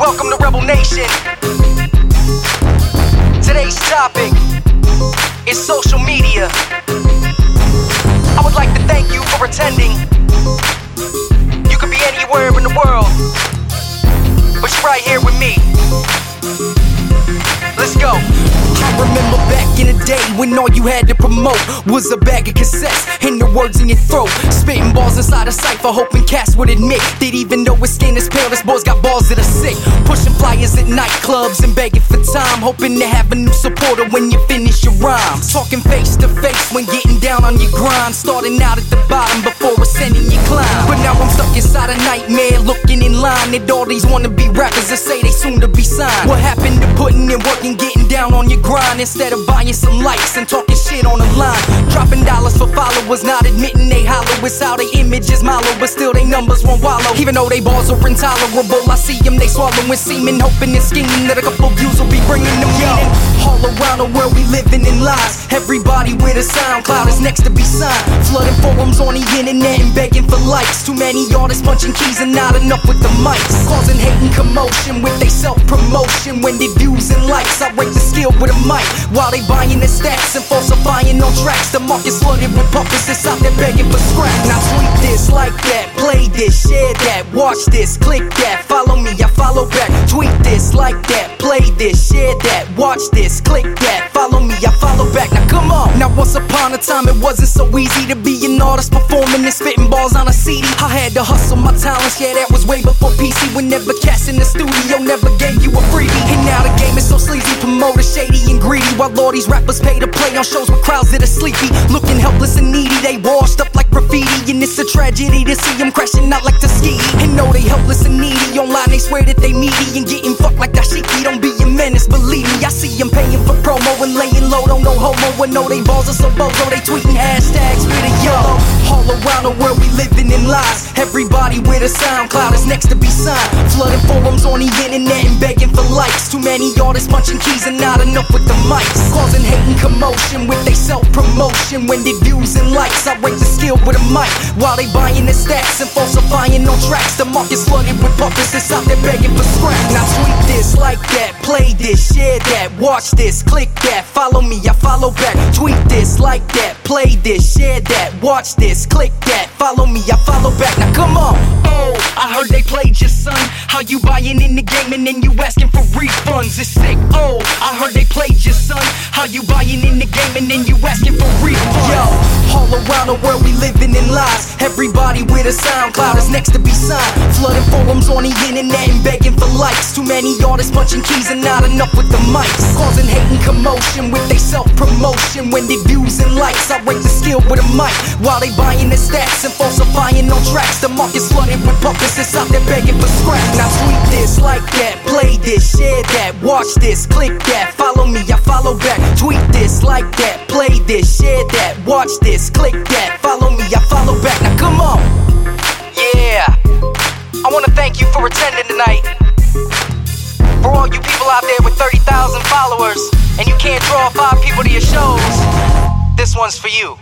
Welcome to Rebel Nation. Today's topic is social media. I would like to thank you for attending. You could be anywhere in the world, but you're right here with me. Let's go. Remember back in the day when all you had to promote was a bag of cassettes and the words in your throat. Spitting balls inside a cipher, hoping cats would admit that even though skin is pale, boy's got balls that are sick. Pushing flyers at nightclubs and begging for time, hoping to have a new supporter when you finish your rhymes. Talking face to face when getting down on your grind, starting out at the bottom before ascending your climb. But now I'm stuck inside a nightmare, looking in line at all these wannabe rappers that say they soon to be signed. What happened to putting in work and getting down on your grind instead of buying some likes and talking shit on the line? Dropping dollars for followers, not admitting they hollow. It's how they image is mallow, but still they numbers won't wallow. Even though they balls are intolerable, I see them, they swallowing semen, hoping and scheming that a couple views will be bringing them meaning. All around the world, we living in lies. Everybody with a SoundCloud is next to be signed. Flooding forums on the internet and begging for likes. Too many artists punching keys and not enough with the mics. Causing hate and commotion with they self promotion. When they views and likes, I rate the skill with a mic. While they buying the stats and falsifying on tracks. The market's flooded with puppets that's out there begging for scraps. Now tweet this, like that, play this, share that, watch this, click that, follow me, I follow back. Tweet this, like that, play this, share that, watch this, click that, follow me, I follow back. Now once upon a time it wasn't so easy to be an artist performing and spitting balls on a CD. I had to hustle my talents, yeah, that was way before PC. Whenever cats in the studio never gave you a freebie. And now the game is so sleazy, promoter shady and greedy. While all these rappers pay to play on shows with crowds that are sleepy, looking helpless and needy. They washed up like graffiti, and it's a tragedy to see them crashing out like Tuskegee. And know they helpless and needy. Online they swear that they needy and getting fucked like dashiki. Don't be a menace, believe me. I see them and know they balls are so bozo. They tweeting hashtags with a. All around the world we living in lies. Everybody with a SoundCloud is next to be signed. Flooding forums on the internet and begging for likes. Too many artists punching keys and not enough with the mics. Causing hate and commotion with they self promotion. When they views and likes, I rate the skill with a mic. While they buying the stats and falsifying on tracks. The market's flooded with puppets that's out there begging for scraps. Now tweet this, like that, play this, share that, watch this, click that, follow me, I follow back. Tweet this, like that, play this, share that, watch this, click that, follow me, I follow back. Now come on. Oh, I heard they played your son. How you buying in the game and then you asking for refunds? It's sick. Oh, I heard they played your son. How you buying in the game and then you asking for refunds? Yo, all around the world we living in lies. Everybody with a SoundCloud is next to be signed. Flooding forums on the internet and begging likes. Too many artists punching keys and not enough with the mics. Causing hate and commotion with they self promotion. When they views and likes, I rate the skill with a mic. While they buying the stats and falsifying on tracks. The market's flooded with puppets that's out there begging for scraps. Now tweet this, like that, play this, share that, watch this, click that, follow me, I follow back. Tweet this, like that, play this, share that, watch this, click that, follow me, I follow back. Now come on. Yeah. I want to thank you for attending tonight. All you people out there with 30,000 followers and you can't draw five people to your shows, this one's for you.